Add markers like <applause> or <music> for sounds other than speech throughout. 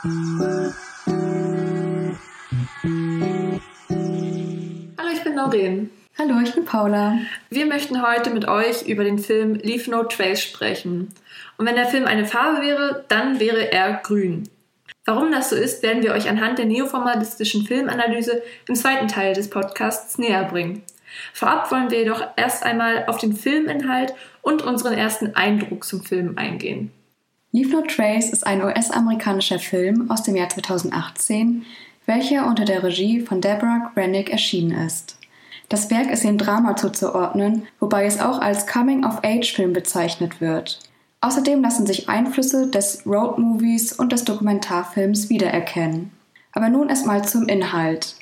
Hallo, ich bin Lauren. Hallo, ich bin Paula. Wir möchten heute mit euch über den Film Leave No Trace sprechen. Und wenn der Film eine Farbe wäre, dann wäre er grün. Warum das so ist, werden wir euch anhand der neoformalistischen Filmanalyse im zweiten Teil des Podcasts näher bringen. Vorab wollen wir jedoch erst einmal auf den Filminhalt und unseren ersten Eindruck zum Film eingehen. Leave No Trace ist ein US-amerikanischer Film aus dem Jahr 2018, welcher unter der Regie von Deborah Granick erschienen ist. Das Werk ist dem Drama zuzuordnen, wobei es auch als Coming-of-Age-Film bezeichnet wird. Außerdem lassen sich Einflüsse des Road-Movies und des Dokumentarfilms wiedererkennen. Aber nun erstmal zum Inhalt.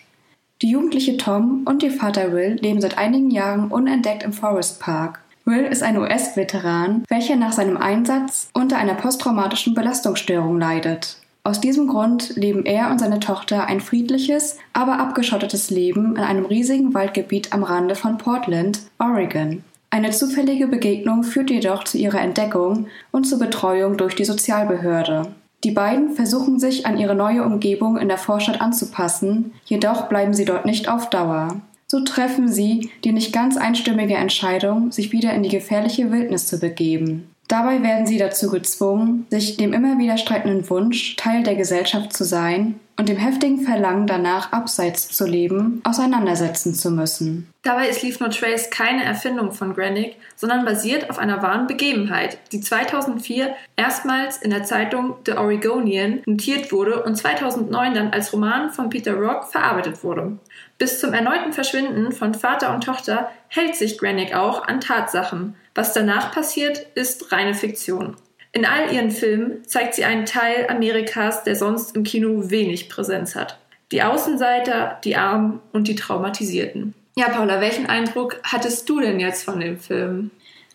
Die jugendliche Tom und ihr Vater Will leben seit einigen Jahren unentdeckt im Forest Park. Will ist ein US-Veteran, welcher nach seinem Einsatz unter einer posttraumatischen Belastungsstörung leidet. Aus diesem Grund leben er und seine Tochter ein friedliches, aber abgeschottetes Leben in einem riesigen Waldgebiet am Rande von Portland, Oregon. Eine zufällige Begegnung führt jedoch zu ihrer Entdeckung und zur Betreuung durch die Sozialbehörde. Die beiden versuchen sich an ihre neue Umgebung in der Vorstadt anzupassen, jedoch bleiben sie dort nicht auf Dauer. So treffen sie die nicht ganz einstimmige Entscheidung, sich wieder in die gefährliche Wildnis zu begeben. Dabei werden sie dazu gezwungen, sich dem immer widerstreitenden Wunsch, Teil der Gesellschaft zu sein und dem heftigen Verlangen danach, abseits zu leben, auseinandersetzen zu müssen. Dabei ist Leave No Trace keine Erfindung von Granick, sondern basiert auf einer wahren Begebenheit, die 2004 erstmals in der Zeitung The Oregonian notiert wurde und 2009 dann als Roman von Peter Rock verarbeitet wurde. Bis zum erneuten Verschwinden von Vater und Tochter hält sich Granick auch an Tatsachen. Was danach passiert, ist reine Fiktion. In all ihren Filmen zeigt sie einen Teil Amerikas, der sonst im Kino wenig Präsenz hat. Die Außenseiter, die Armen und die Traumatisierten. Ja, Paula, welchen Eindruck hattest du denn jetzt von dem Film?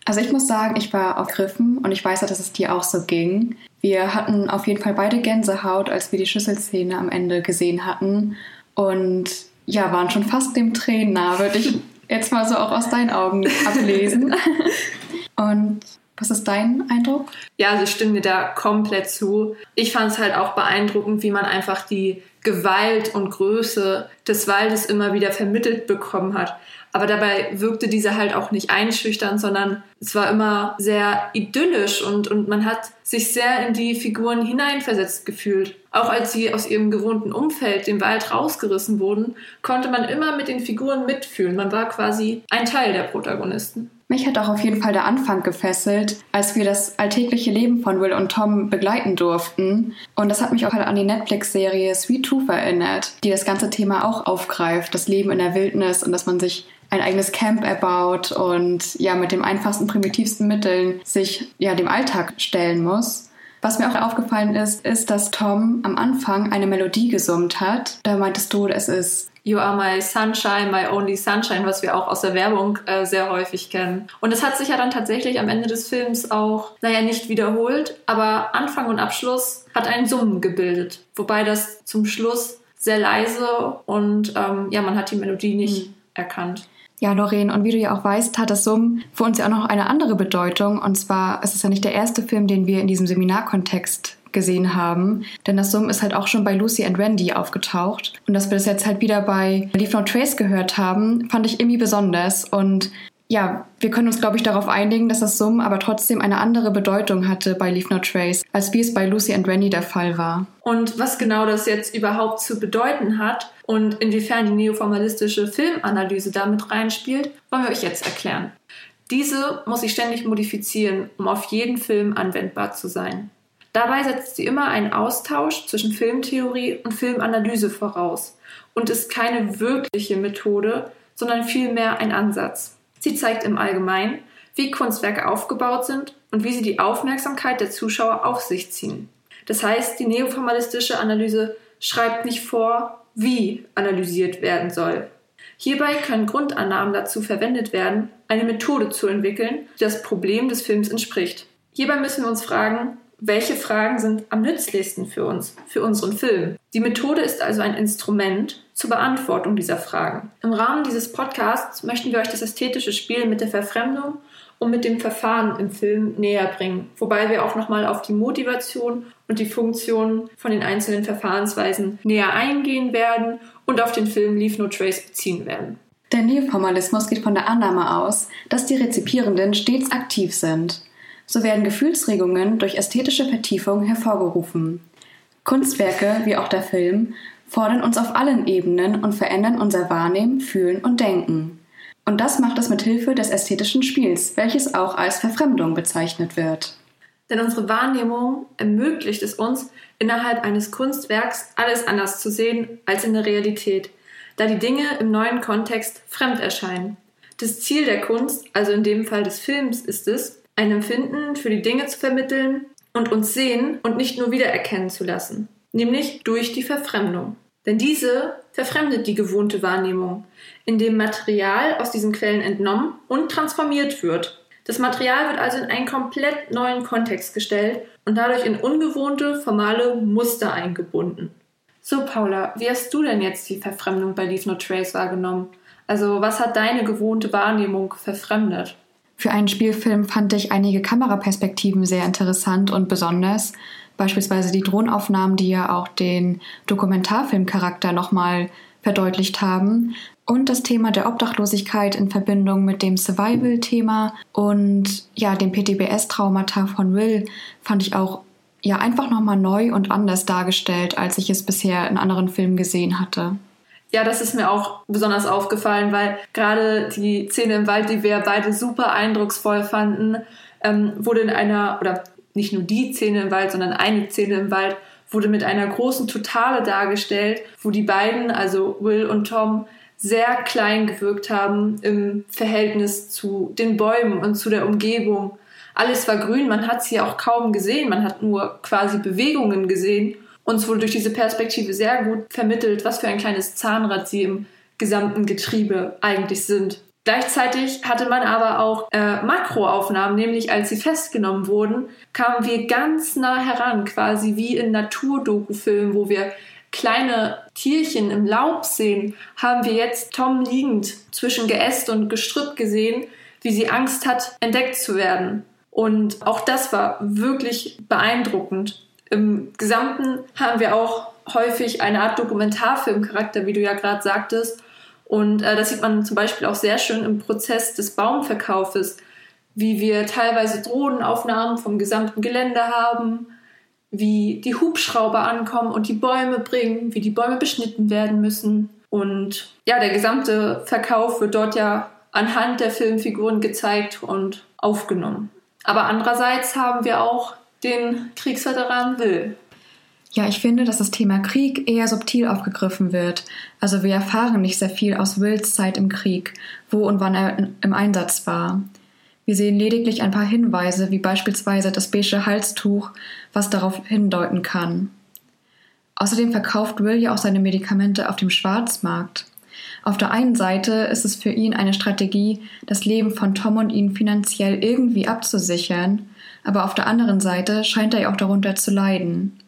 Also ich muss sagen, ich war aufgriffen und ich weiß ja, dass es dir auch so ging. Wir hatten auf jeden Fall beide Gänsehaut, als wir die Schlüsselszene am Ende gesehen hatten und ja, waren schon fast dem Tränen nah, würde ich jetzt mal so auch aus deinen Augen ablesen. <laughs> und was ist dein Eindruck? Ja, also ich stimme mir da komplett zu. Ich fand es halt auch beeindruckend, wie man einfach die Gewalt und Größe des Waldes immer wieder vermittelt bekommen hat. Aber dabei wirkte diese halt auch nicht einschüchternd, sondern es war immer sehr idyllisch und, und man hat sich sehr in die Figuren hineinversetzt gefühlt. Auch als sie aus ihrem gewohnten Umfeld, dem Wald, rausgerissen wurden, konnte man immer mit den Figuren mitfühlen. Man war quasi ein Teil der Protagonisten. Mich hat auch auf jeden Fall der Anfang gefesselt, als wir das alltägliche Leben von Will und Tom begleiten durften. Und das hat mich auch an die Netflix-Serie Sweet Tooth erinnert, die das ganze Thema auch aufgreift, das Leben in der Wildnis und dass man sich ein eigenes Camp erbaut und ja mit den einfachsten, primitivsten Mitteln sich ja dem Alltag stellen muss. Was mir auch aufgefallen ist, ist, dass Tom am Anfang eine Melodie gesummt hat. Da meintest du, es ist You are my sunshine, my only sunshine, was wir auch aus der Werbung äh, sehr häufig kennen. Und es hat sich ja dann tatsächlich am Ende des Films auch, naja, nicht wiederholt, aber Anfang und Abschluss hat einen Summen gebildet. Wobei das zum Schluss sehr leise und ähm, ja, man hat die Melodie nicht mhm. erkannt. Ja, Lorraine, und wie du ja auch weißt, hat das Summen für uns ja auch noch eine andere Bedeutung. Und zwar, es ist ja nicht der erste Film, den wir in diesem Seminarkontext gesehen haben. Denn das Summen ist halt auch schon bei Lucy and Randy aufgetaucht. Und dass wir das jetzt halt wieder bei Leave No Trace gehört haben, fand ich irgendwie besonders. Und ja, wir können uns, glaube ich, darauf einigen, dass das Summen aber trotzdem eine andere Bedeutung hatte bei Leave No Trace, als wie es bei Lucy and Randy der Fall war. Und was genau das jetzt überhaupt zu bedeuten hat und inwiefern die neoformalistische Filmanalyse damit reinspielt, wollen wir euch jetzt erklären. Diese muss sich ständig modifizieren, um auf jeden Film anwendbar zu sein. Dabei setzt sie immer einen Austausch zwischen Filmtheorie und Filmanalyse voraus und ist keine wirkliche Methode, sondern vielmehr ein Ansatz. Sie zeigt im Allgemeinen, wie Kunstwerke aufgebaut sind und wie sie die Aufmerksamkeit der Zuschauer auf sich ziehen. Das heißt, die neoformalistische Analyse schreibt nicht vor, wie analysiert werden soll. Hierbei können Grundannahmen dazu verwendet werden, eine Methode zu entwickeln, die das Problem des Films entspricht. Hierbei müssen wir uns fragen, welche Fragen sind am nützlichsten für uns, für unseren Film. Die Methode ist also ein Instrument zur Beantwortung dieser Fragen. Im Rahmen dieses Podcasts möchten wir euch das ästhetische Spiel mit der Verfremdung und mit dem Verfahren im Film näher bringen, wobei wir auch nochmal auf die Motivation und die Funktion von den einzelnen Verfahrensweisen näher eingehen werden und auf den Film Leave No Trace beziehen werden. Der Neoformalismus geht von der Annahme aus, dass die Rezipierenden stets aktiv sind. So werden Gefühlsregungen durch ästhetische Vertiefung hervorgerufen. Kunstwerke, wie auch der Film, fordern uns auf allen Ebenen und verändern unser Wahrnehmen, Fühlen und Denken. Und das macht es mit Hilfe des ästhetischen Spiels, welches auch als Verfremdung bezeichnet wird. Denn unsere Wahrnehmung ermöglicht es uns, innerhalb eines Kunstwerks alles anders zu sehen als in der Realität, da die Dinge im neuen Kontext fremd erscheinen. Das Ziel der Kunst, also in dem Fall des Films, ist es, ein Empfinden für die Dinge zu vermitteln und uns sehen und nicht nur wiedererkennen zu lassen, nämlich durch die Verfremdung. Denn diese verfremdet die gewohnte Wahrnehmung, indem Material aus diesen Quellen entnommen und transformiert wird. Das Material wird also in einen komplett neuen Kontext gestellt und dadurch in ungewohnte formale Muster eingebunden. So, Paula, wie hast du denn jetzt die Verfremdung bei Leave No Trace wahrgenommen? Also, was hat deine gewohnte Wahrnehmung verfremdet? Für einen Spielfilm fand ich einige Kameraperspektiven sehr interessant und besonders. Beispielsweise die Drohnenaufnahmen, die ja auch den Dokumentarfilmcharakter nochmal verdeutlicht haben. Und das Thema der Obdachlosigkeit in Verbindung mit dem Survival-Thema und ja, dem PTBS-Traumata von Will fand ich auch ja einfach nochmal neu und anders dargestellt, als ich es bisher in anderen Filmen gesehen hatte. Ja, das ist mir auch besonders aufgefallen, weil gerade die Szene im Wald, die wir beide super eindrucksvoll fanden, ähm, wurde in einer, oder nicht nur die Szene im Wald, sondern eine Szene im Wald, wurde mit einer großen Totale dargestellt, wo die beiden, also Will und Tom, sehr klein gewirkt haben im Verhältnis zu den Bäumen und zu der Umgebung. Alles war grün, man hat sie auch kaum gesehen, man hat nur quasi Bewegungen gesehen. Uns wurde durch diese Perspektive sehr gut vermittelt, was für ein kleines Zahnrad sie im gesamten Getriebe eigentlich sind. Gleichzeitig hatte man aber auch äh, Makroaufnahmen, nämlich als sie festgenommen wurden, kamen wir ganz nah heran, quasi wie in Naturdokufilmen, wo wir kleine Tierchen im Laub sehen, haben wir jetzt Tom liegend zwischen Geäst und Gestrüpp gesehen, wie sie Angst hat, entdeckt zu werden. Und auch das war wirklich beeindruckend. Im Gesamten haben wir auch häufig eine Art Dokumentarfilmcharakter, wie du ja gerade sagtest. Und äh, das sieht man zum Beispiel auch sehr schön im Prozess des Baumverkaufes, wie wir teilweise Drohnenaufnahmen vom gesamten Gelände haben, wie die Hubschrauber ankommen und die Bäume bringen, wie die Bäume beschnitten werden müssen. Und ja, der gesamte Verkauf wird dort ja anhand der Filmfiguren gezeigt und aufgenommen. Aber andererseits haben wir auch den Kriegsveteran Will. Ja, ich finde, dass das Thema Krieg eher subtil aufgegriffen wird. Also wir erfahren nicht sehr viel aus Wills Zeit im Krieg, wo und wann er im Einsatz war. Wir sehen lediglich ein paar Hinweise, wie beispielsweise das beige Halstuch, was darauf hindeuten kann. Außerdem verkauft Will ja auch seine Medikamente auf dem Schwarzmarkt. Auf der einen Seite ist es für ihn eine Strategie, das Leben von Tom und ihn finanziell irgendwie abzusichern, aber auf der anderen Seite scheint er ja auch darunter zu leiden.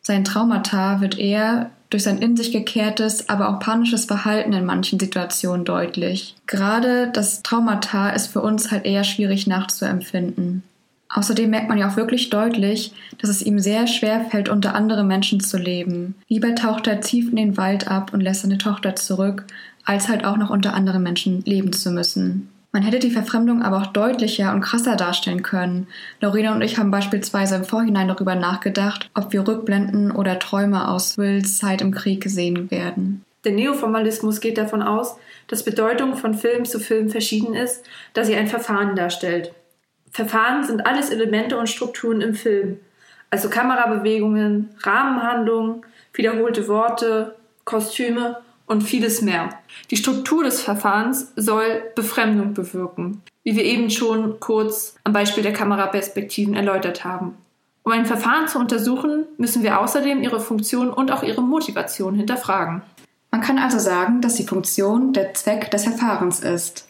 Sein Traumata wird eher durch sein in sich gekehrtes, aber auch panisches Verhalten in manchen Situationen deutlich. Gerade das Traumata ist für uns halt eher schwierig nachzuempfinden. Außerdem merkt man ja auch wirklich deutlich, dass es ihm sehr schwer fällt, unter andere Menschen zu leben. Lieber taucht er tief in den Wald ab und lässt seine Tochter zurück, als halt auch noch unter anderen Menschen leben zu müssen. Man hätte die Verfremdung aber auch deutlicher und krasser darstellen können. Lorena und ich haben beispielsweise im Vorhinein darüber nachgedacht, ob wir Rückblenden oder Träume aus Wills Zeit im Krieg sehen werden. Der Neoformalismus geht davon aus, dass Bedeutung von Film zu Film verschieden ist, da sie ein Verfahren darstellt. Verfahren sind alles Elemente und Strukturen im Film, also Kamerabewegungen, Rahmenhandlungen, wiederholte Worte, Kostüme und vieles mehr. Die Struktur des Verfahrens soll Befremdung bewirken, wie wir eben schon kurz am Beispiel der Kameraperspektiven erläutert haben. Um ein Verfahren zu untersuchen, müssen wir außerdem ihre Funktion und auch ihre Motivation hinterfragen. Man kann also sagen, dass die Funktion der Zweck des Verfahrens ist.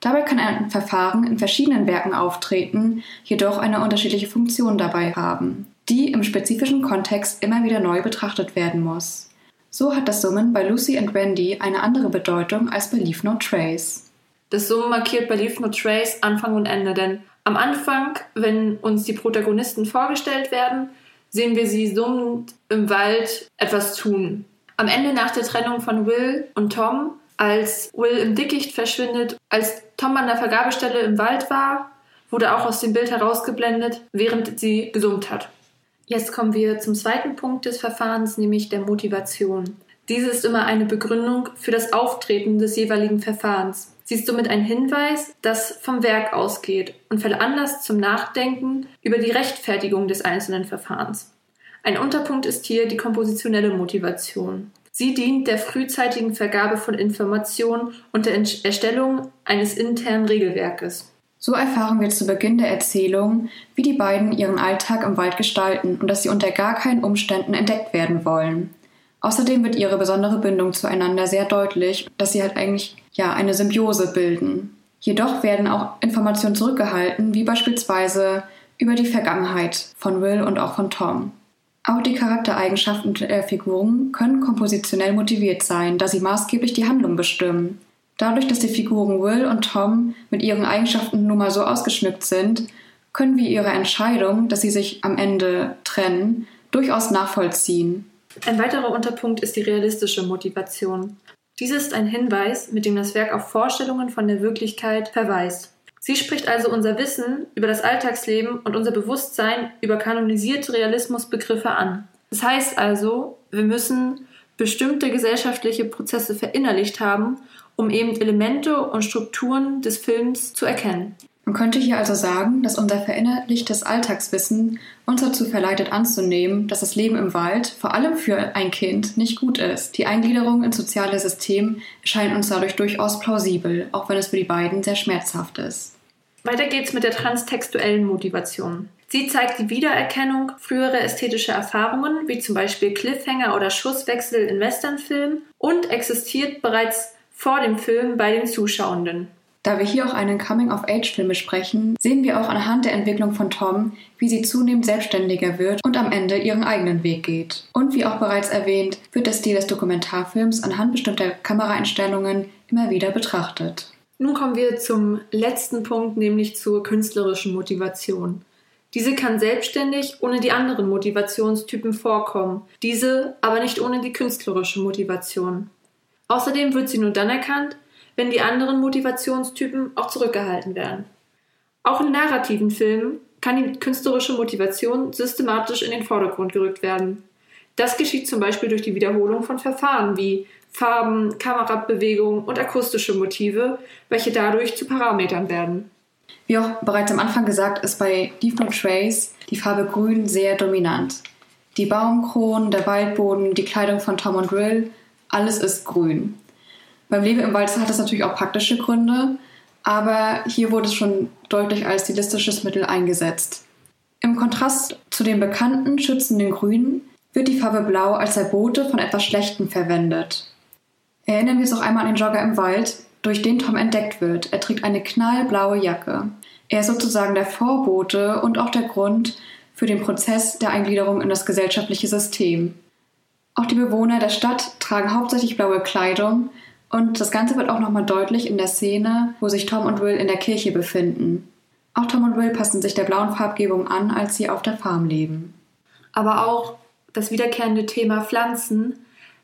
Dabei kann ein Verfahren in verschiedenen Werken auftreten, jedoch eine unterschiedliche Funktion dabei haben, die im spezifischen Kontext immer wieder neu betrachtet werden muss. So hat das Summen bei Lucy and Wendy eine andere Bedeutung als bei Leave No Trace. Das Summen markiert bei Leave No Trace Anfang und Ende, denn am Anfang, wenn uns die Protagonisten vorgestellt werden, sehen wir sie summend im Wald etwas tun. Am Ende nach der Trennung von Will und Tom, als Will im Dickicht verschwindet, als Tom an der Vergabestelle im Wald war, wurde auch aus dem Bild herausgeblendet, während sie gesummt hat. Jetzt kommen wir zum zweiten Punkt des Verfahrens, nämlich der Motivation. Diese ist immer eine Begründung für das Auftreten des jeweiligen Verfahrens. Sie ist somit ein Hinweis, das vom Werk ausgeht und veranlasst zum Nachdenken über die Rechtfertigung des einzelnen Verfahrens. Ein Unterpunkt ist hier die kompositionelle Motivation. Sie dient der frühzeitigen Vergabe von Informationen und der Erstellung eines internen Regelwerkes. So erfahren wir zu Beginn der Erzählung, wie die beiden ihren Alltag im Wald gestalten und dass sie unter gar keinen Umständen entdeckt werden wollen. Außerdem wird ihre besondere Bindung zueinander sehr deutlich, dass sie halt eigentlich ja eine Symbiose bilden. Jedoch werden auch Informationen zurückgehalten, wie beispielsweise über die Vergangenheit von Will und auch von Tom. Auch die Charaktereigenschaften der Figuren können kompositionell motiviert sein, da sie maßgeblich die Handlung bestimmen. Dadurch, dass die Figuren Will und Tom mit ihren Eigenschaften nun mal so ausgeschmückt sind, können wir ihre Entscheidung, dass sie sich am Ende trennen, durchaus nachvollziehen. Ein weiterer Unterpunkt ist die realistische Motivation. Dies ist ein Hinweis, mit dem das Werk auf Vorstellungen von der Wirklichkeit verweist. Sie spricht also unser Wissen über das Alltagsleben und unser Bewusstsein über kanonisierte Realismusbegriffe an. Das heißt also, wir müssen bestimmte gesellschaftliche Prozesse verinnerlicht haben, um eben Elemente und Strukturen des Films zu erkennen. Man könnte hier also sagen, dass unser verinnerlichtes Alltagswissen uns dazu verleitet anzunehmen, dass das Leben im Wald, vor allem für ein Kind, nicht gut ist. Die Eingliederung ins soziale System erscheint uns dadurch durchaus plausibel, auch wenn es für die beiden sehr schmerzhaft ist. Weiter geht's mit der transtextuellen Motivation. Sie zeigt die Wiedererkennung früherer ästhetischer Erfahrungen, wie zum Beispiel Cliffhanger oder Schusswechsel in Westernfilmen, und existiert bereits vor dem Film bei den Zuschauenden. Da wir hier auch einen Coming-of-Age-Film besprechen, sehen wir auch anhand der Entwicklung von Tom, wie sie zunehmend selbstständiger wird und am Ende ihren eigenen Weg geht. Und wie auch bereits erwähnt, wird der Stil des Dokumentarfilms anhand bestimmter Kameraeinstellungen immer wieder betrachtet. Nun kommen wir zum letzten Punkt, nämlich zur künstlerischen Motivation. Diese kann selbstständig ohne die anderen Motivationstypen vorkommen, diese aber nicht ohne die künstlerische Motivation. Außerdem wird sie nur dann erkannt, wenn die anderen Motivationstypen auch zurückgehalten werden. Auch in narrativen Filmen kann die künstlerische Motivation systematisch in den Vordergrund gerückt werden. Das geschieht zum Beispiel durch die Wiederholung von Verfahren wie Farben, Kamerabewegung und akustische Motive, welche dadurch zu Parametern werden. Wie auch bereits am Anfang gesagt, ist bei Deep No Trace die Farbe Grün sehr dominant. Die Baumkronen, der Waldboden, die Kleidung von Tom und Will, alles ist grün. Beim Leben im Wald hat das natürlich auch praktische Gründe, aber hier wurde es schon deutlich als stilistisches Mittel eingesetzt. Im Kontrast zu den bekannten schützenden Grünen wird die Farbe Blau als der Bote von etwas Schlechtem verwendet. Erinnern wir uns auch einmal an den Jogger im Wald, durch den Tom entdeckt wird. Er trägt eine knallblaue Jacke. Er ist sozusagen der Vorbote und auch der Grund für den Prozess der Eingliederung in das gesellschaftliche System. Auch die Bewohner der Stadt tragen hauptsächlich blaue Kleidung, und das Ganze wird auch nochmal deutlich in der Szene, wo sich Tom und Will in der Kirche befinden. Auch Tom und Will passen sich der blauen Farbgebung an, als sie auf der Farm leben. Aber auch das wiederkehrende Thema Pflanzen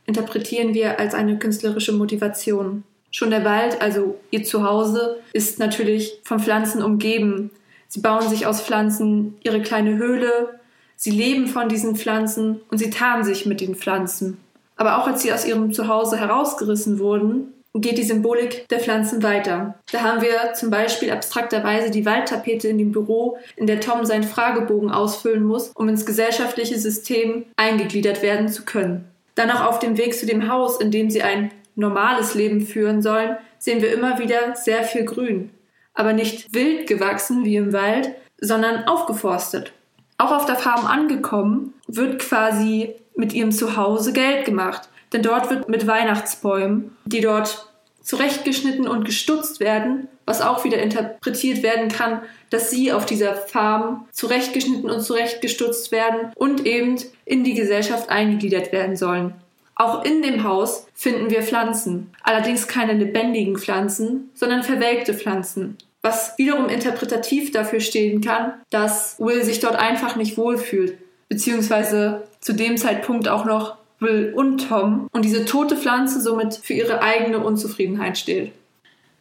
interpretieren wir als eine künstlerische Motivation. Schon der Wald, also ihr Zuhause, ist natürlich von Pflanzen umgeben. Sie bauen sich aus Pflanzen ihre kleine Höhle, sie leben von diesen Pflanzen und sie tarnen sich mit den Pflanzen. Aber auch als sie aus ihrem Zuhause herausgerissen wurden, geht die Symbolik der Pflanzen weiter. Da haben wir zum Beispiel abstrakterweise die Waldtapete in dem Büro, in der Tom seinen Fragebogen ausfüllen muss, um ins gesellschaftliche System eingegliedert werden zu können. Dann auch auf dem Weg zu dem Haus, in dem sie ein normales Leben führen sollen, sehen wir immer wieder sehr viel Grün. Aber nicht wild gewachsen wie im Wald, sondern aufgeforstet. Auch auf der Farm angekommen, wird quasi mit ihrem Zuhause Geld gemacht. Denn dort wird mit Weihnachtsbäumen, die dort zurechtgeschnitten und gestutzt werden, was auch wieder interpretiert werden kann, dass sie auf dieser Farm zurechtgeschnitten und zurechtgestutzt werden und eben in die Gesellschaft eingegliedert werden sollen. Auch in dem Haus finden wir Pflanzen. Allerdings keine lebendigen Pflanzen, sondern verwelkte Pflanzen. Was wiederum interpretativ dafür stehen kann, dass Will sich dort einfach nicht wohlfühlt. Beziehungsweise zu dem Zeitpunkt auch noch Will und Tom und diese tote Pflanze somit für ihre eigene Unzufriedenheit steht.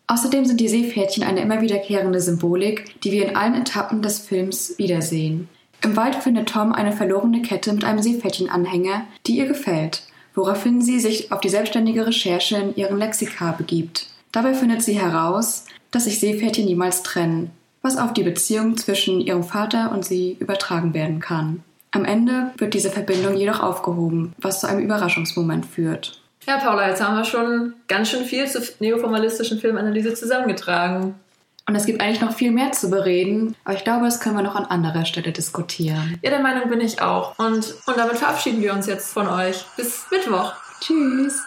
Außerdem sind die Seepferdchen eine immer wiederkehrende Symbolik, die wir in allen Etappen des Films wiedersehen. Im Wald findet Tom eine verlorene Kette mit einem Seepferdchenanhänger, die ihr gefällt, woraufhin sie sich auf die selbstständige Recherche in ihren Lexika begibt. Dabei findet sie heraus, dass sich Seepferdchen niemals trennen, was auf die Beziehung zwischen ihrem Vater und sie übertragen werden kann. Am Ende wird diese Verbindung jedoch aufgehoben, was zu einem Überraschungsmoment führt. Ja, Paula, jetzt haben wir schon ganz schön viel zur neoformalistischen Filmanalyse zusammengetragen. Und es gibt eigentlich noch viel mehr zu bereden, aber ich glaube, das können wir noch an anderer Stelle diskutieren. Ja, der Meinung bin ich auch. Und, und damit verabschieden wir uns jetzt von euch. Bis Mittwoch. Tschüss.